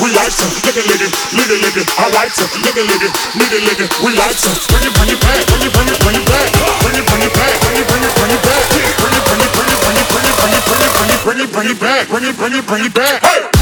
we like to lick it, lick it, lick it, lick it. I like to lick it, lick it, lick it, lick it. We like to bring it, bring it back, bring it, bring it, bring it back, bring it, bring it back, bring it, bring it, bring it back, bring it, bring it, bring it, bring it, bring it, bring it, bring it, bring it, bring it back, bring it, bring it, bring it back. Hey.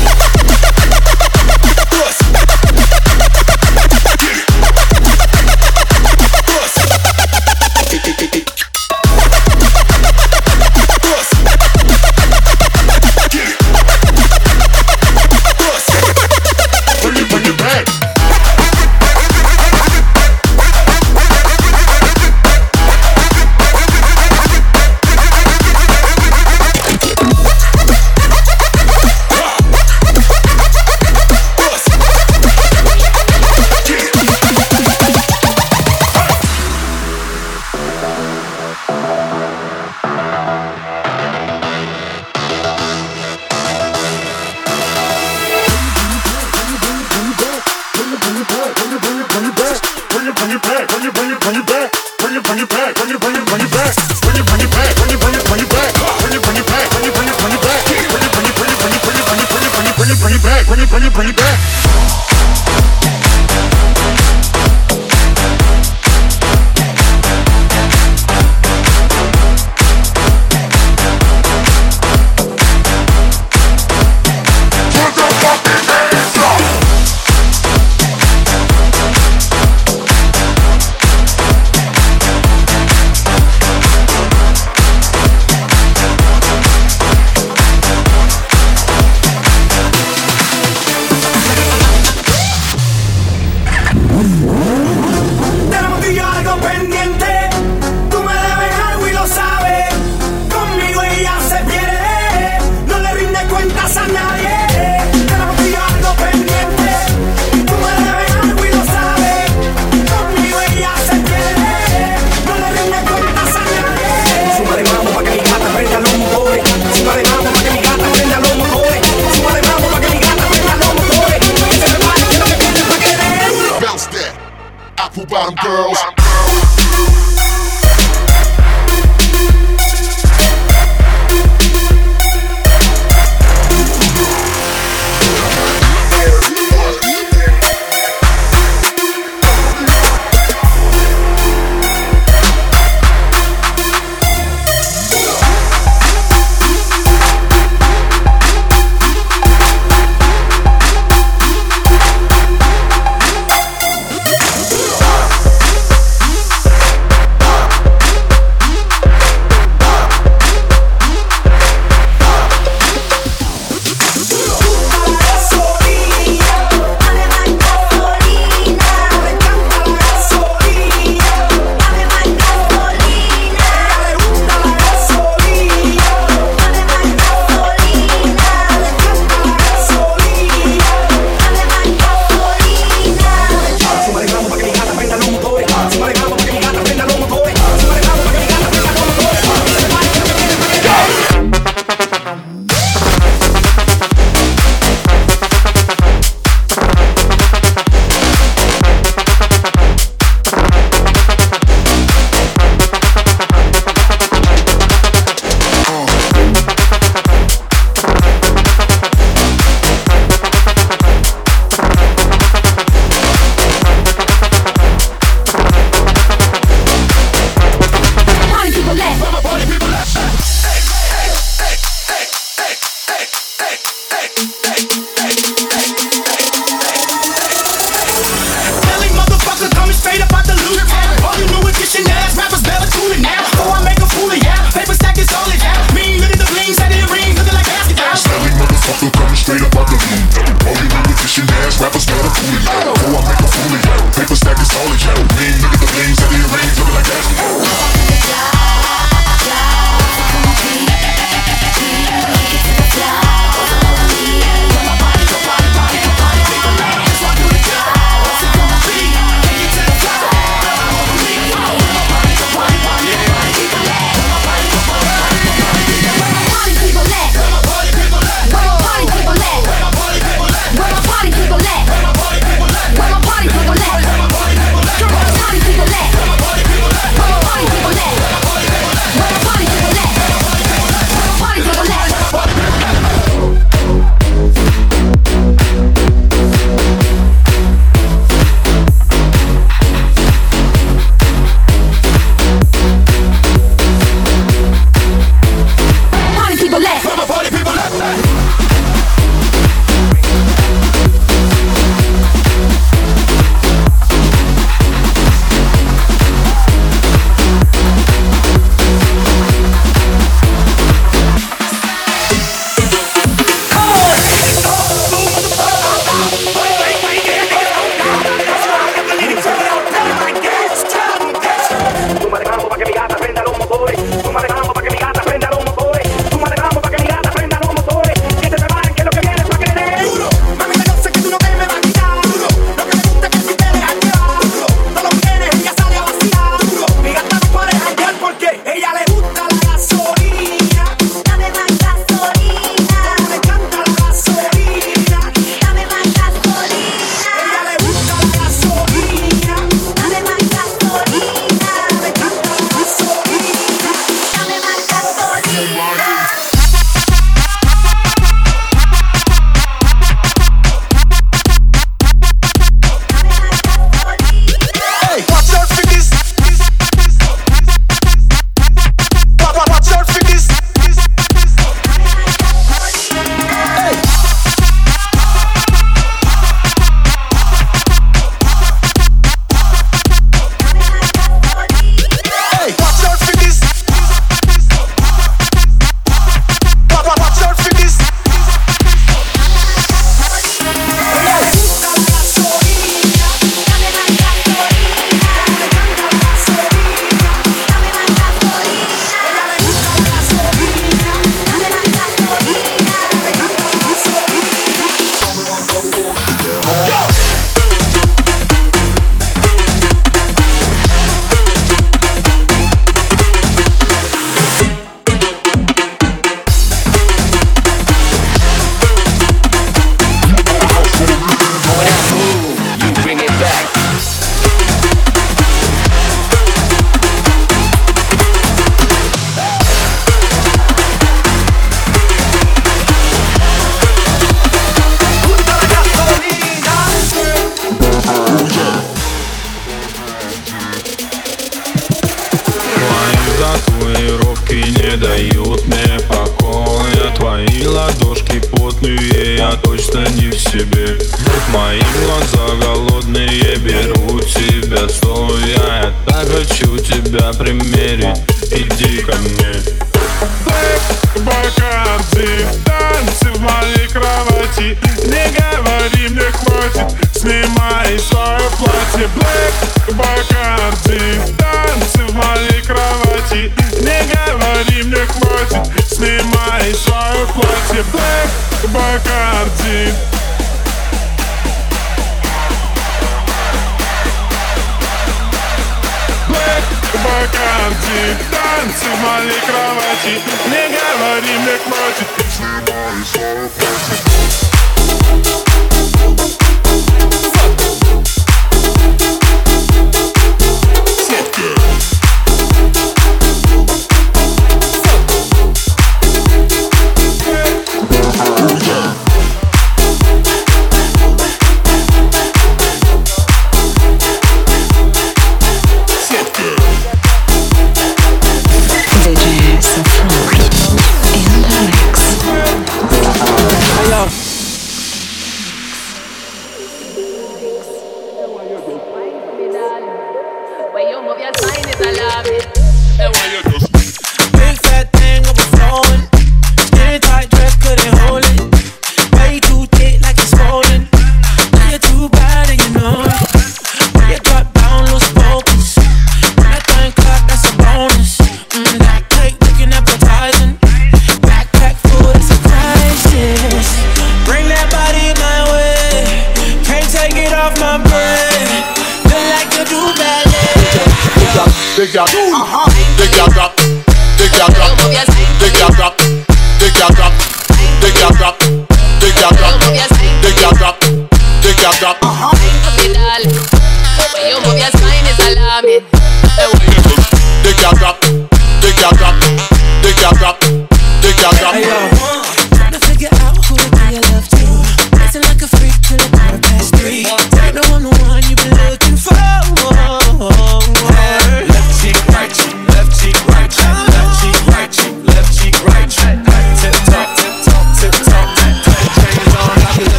Рамки, танцы в моей кровати Не говори мне хватит, если мои слова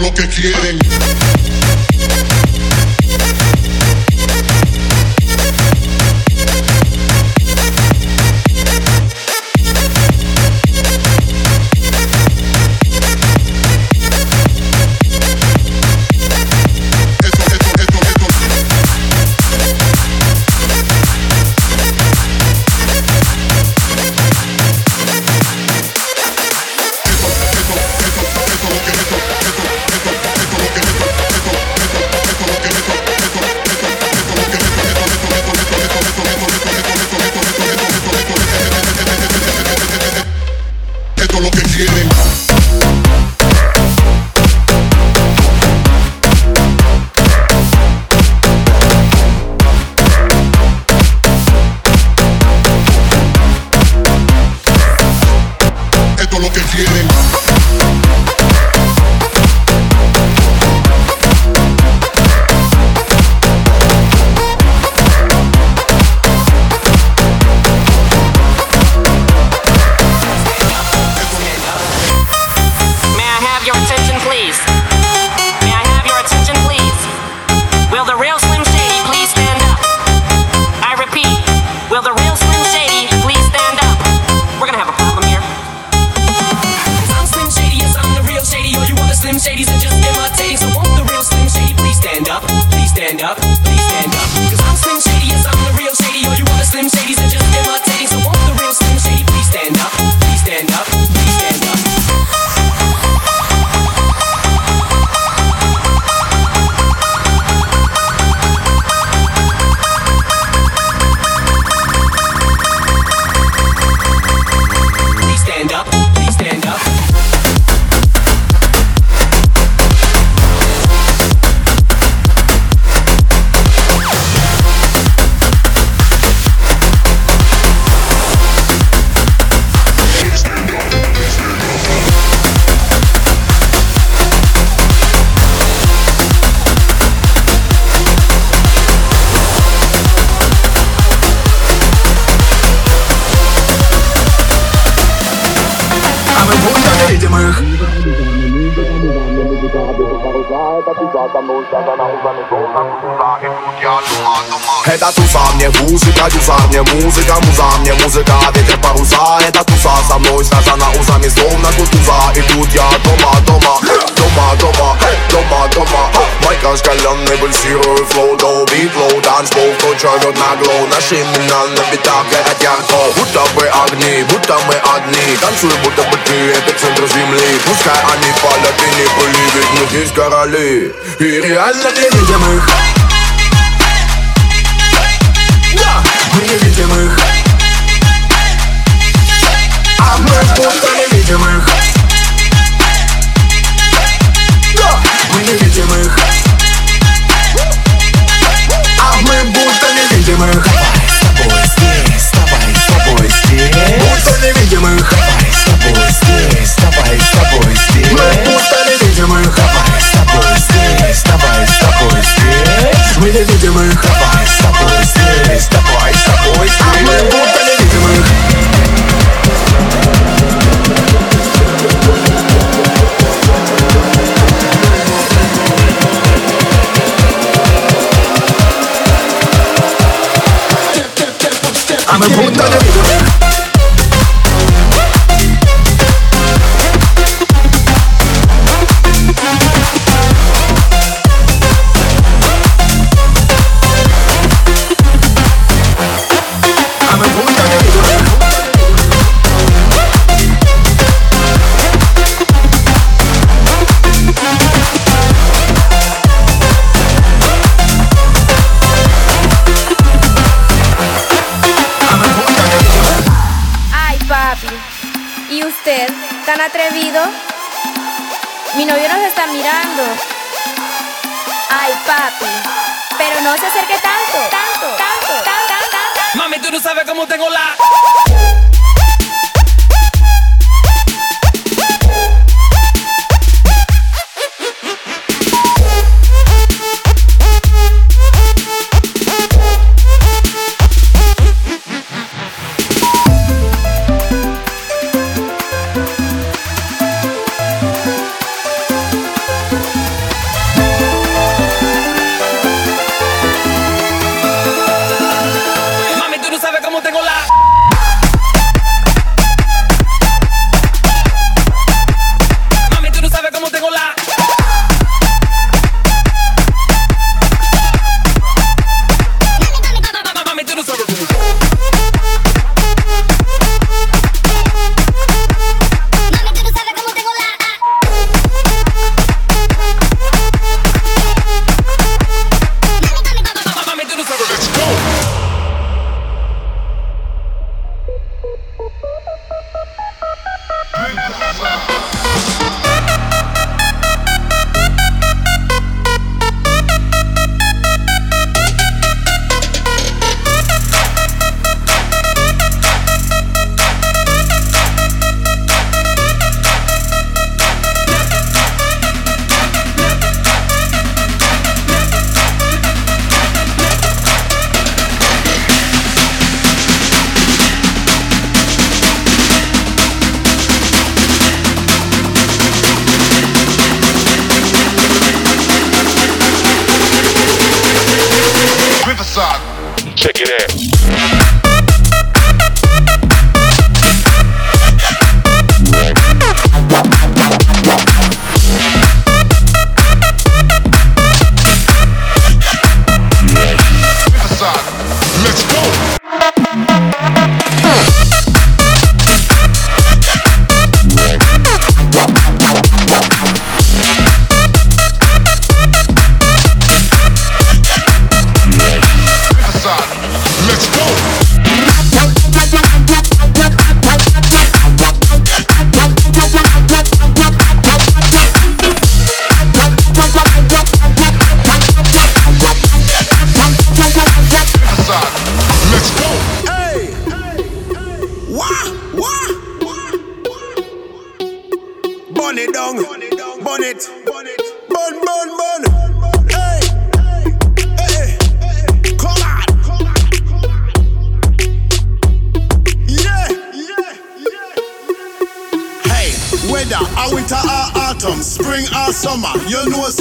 lo que quieren. lo que quieren. Мне музыка, муза мне музыка, ветер паруса Это туса. Со мной связана узами, словно кутуза. И тут я дома, дома, дома, дома, дома, дома. Майка шкаленный, пульсирую флоу, до бит, лоу, танцпол Кто живет на глоу, наши имена на битах горят ярко. Будто бы огни, будто мы одни. Танцуй, будто бы ты эпицентр земли. Пускай они палят и не пыли, ведь мы здесь короли. И реально не видим их Да, мы не видим их А мы будто не видим их Да, мы не видим их А мы будто не видим их С тобой здесь, давай с тобой здесь. Будто не видим их Давай с тобой здесь, давай с тобой здесь. Мы будто не видим их Давай с тобой здесь, давай с тобой здесь. Мы не видим их Давай с тобой здесь, с тобой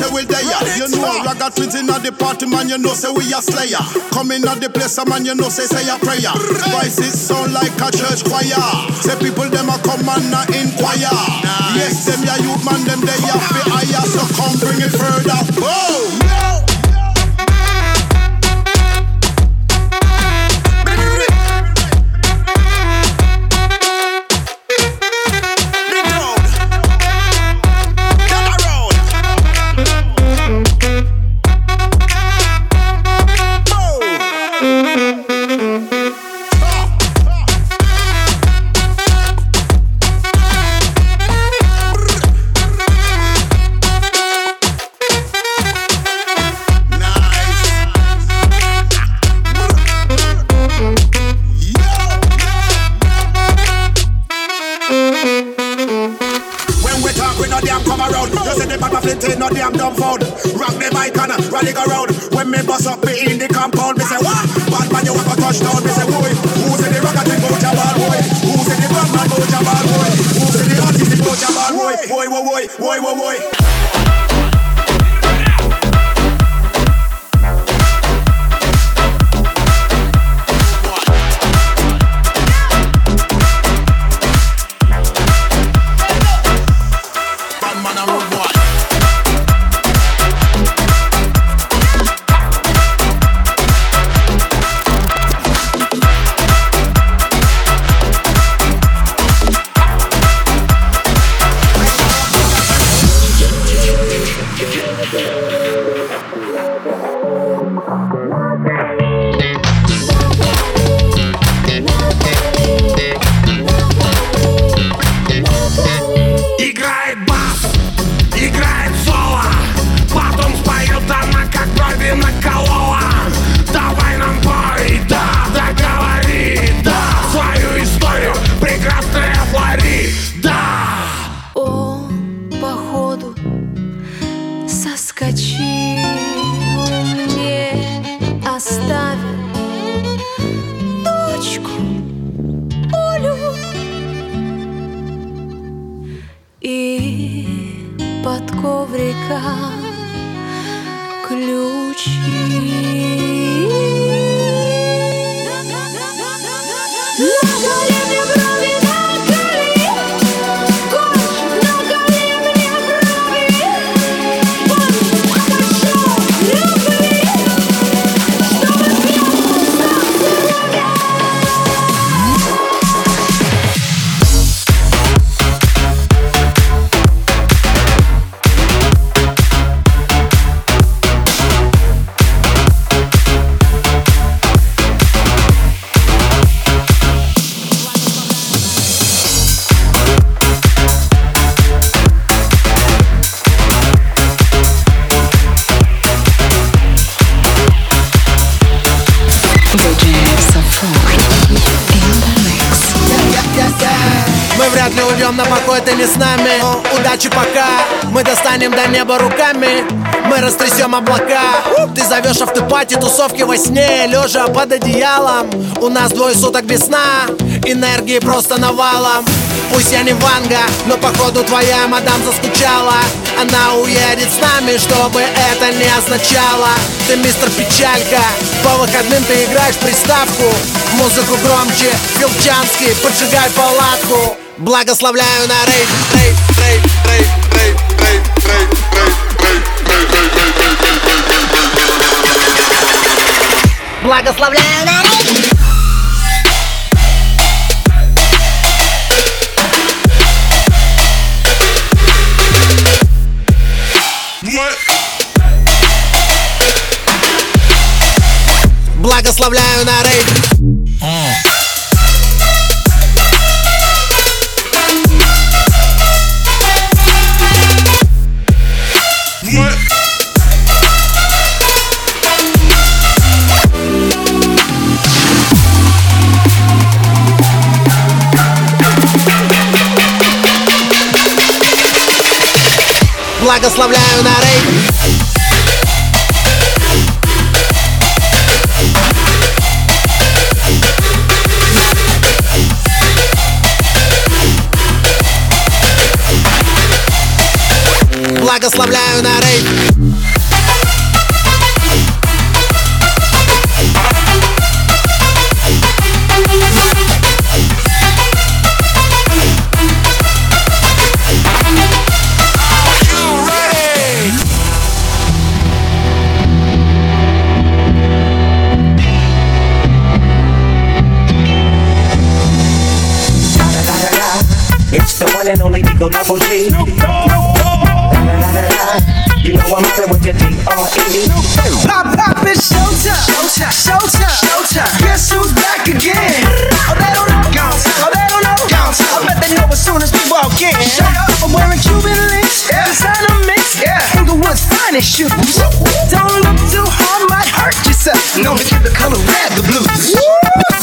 say we there. You know, ragga twins in the party, man. You know, say we a slayer. Coming at the place, man. You know, say say a prayer. Voices sound like a church choir. Say people them a come and a inquire. Yes, them ya youth man, them they a fi higher. So come bring it further. Whoa. No damn come around. You say the papa flint ain't no damn dumb phone. Rock the mic and uh, rally go round. When me bust up me in the compound, me say what? Bad man, you want to touchdown? Me say boy, who's in the rocket your ball boy? Who's in the bad man your boy? Who's in the artist about your boy? Boy, boy, boy, boy, boy, boy. Но удачи пока Мы достанем до неба руками. Мы растрясем облака. Ты зовешь автопати, тусовки во сне Лежа под одеялом. У нас двое суток без сна Энергии просто навалом. Пусть я не Ванга, но походу твоя мадам заскучала. Она уедет с нами, чтобы это не означало. Ты мистер Печалька По выходным ты играешь приставку. Музыку громче, Филчанский Поджигай палатку Благословляю на рейд, рейд, рейд, рейд, рейд, рейд, рейд, рейд, Благословляю на рейд. Благословляю на рейд Благословляю на рейд. Благословляю на рейв and only Eagle Double G. You know I'm out with the D-R-E. Pop, pop, it's showtime. Showtime. Showtime. Showtime. Guess who's back again? Oh, they don't know. Bounce. Oh, they don't know. Bounce. I bet they know as soon as we walk in. Shut up. I'm wearing Cuban links. Yeah. Designer mix. Yeah. Inglewood's finest shoes. Don't look too hard, might hurt yourself. Known to keep the color red, the blues. Moon.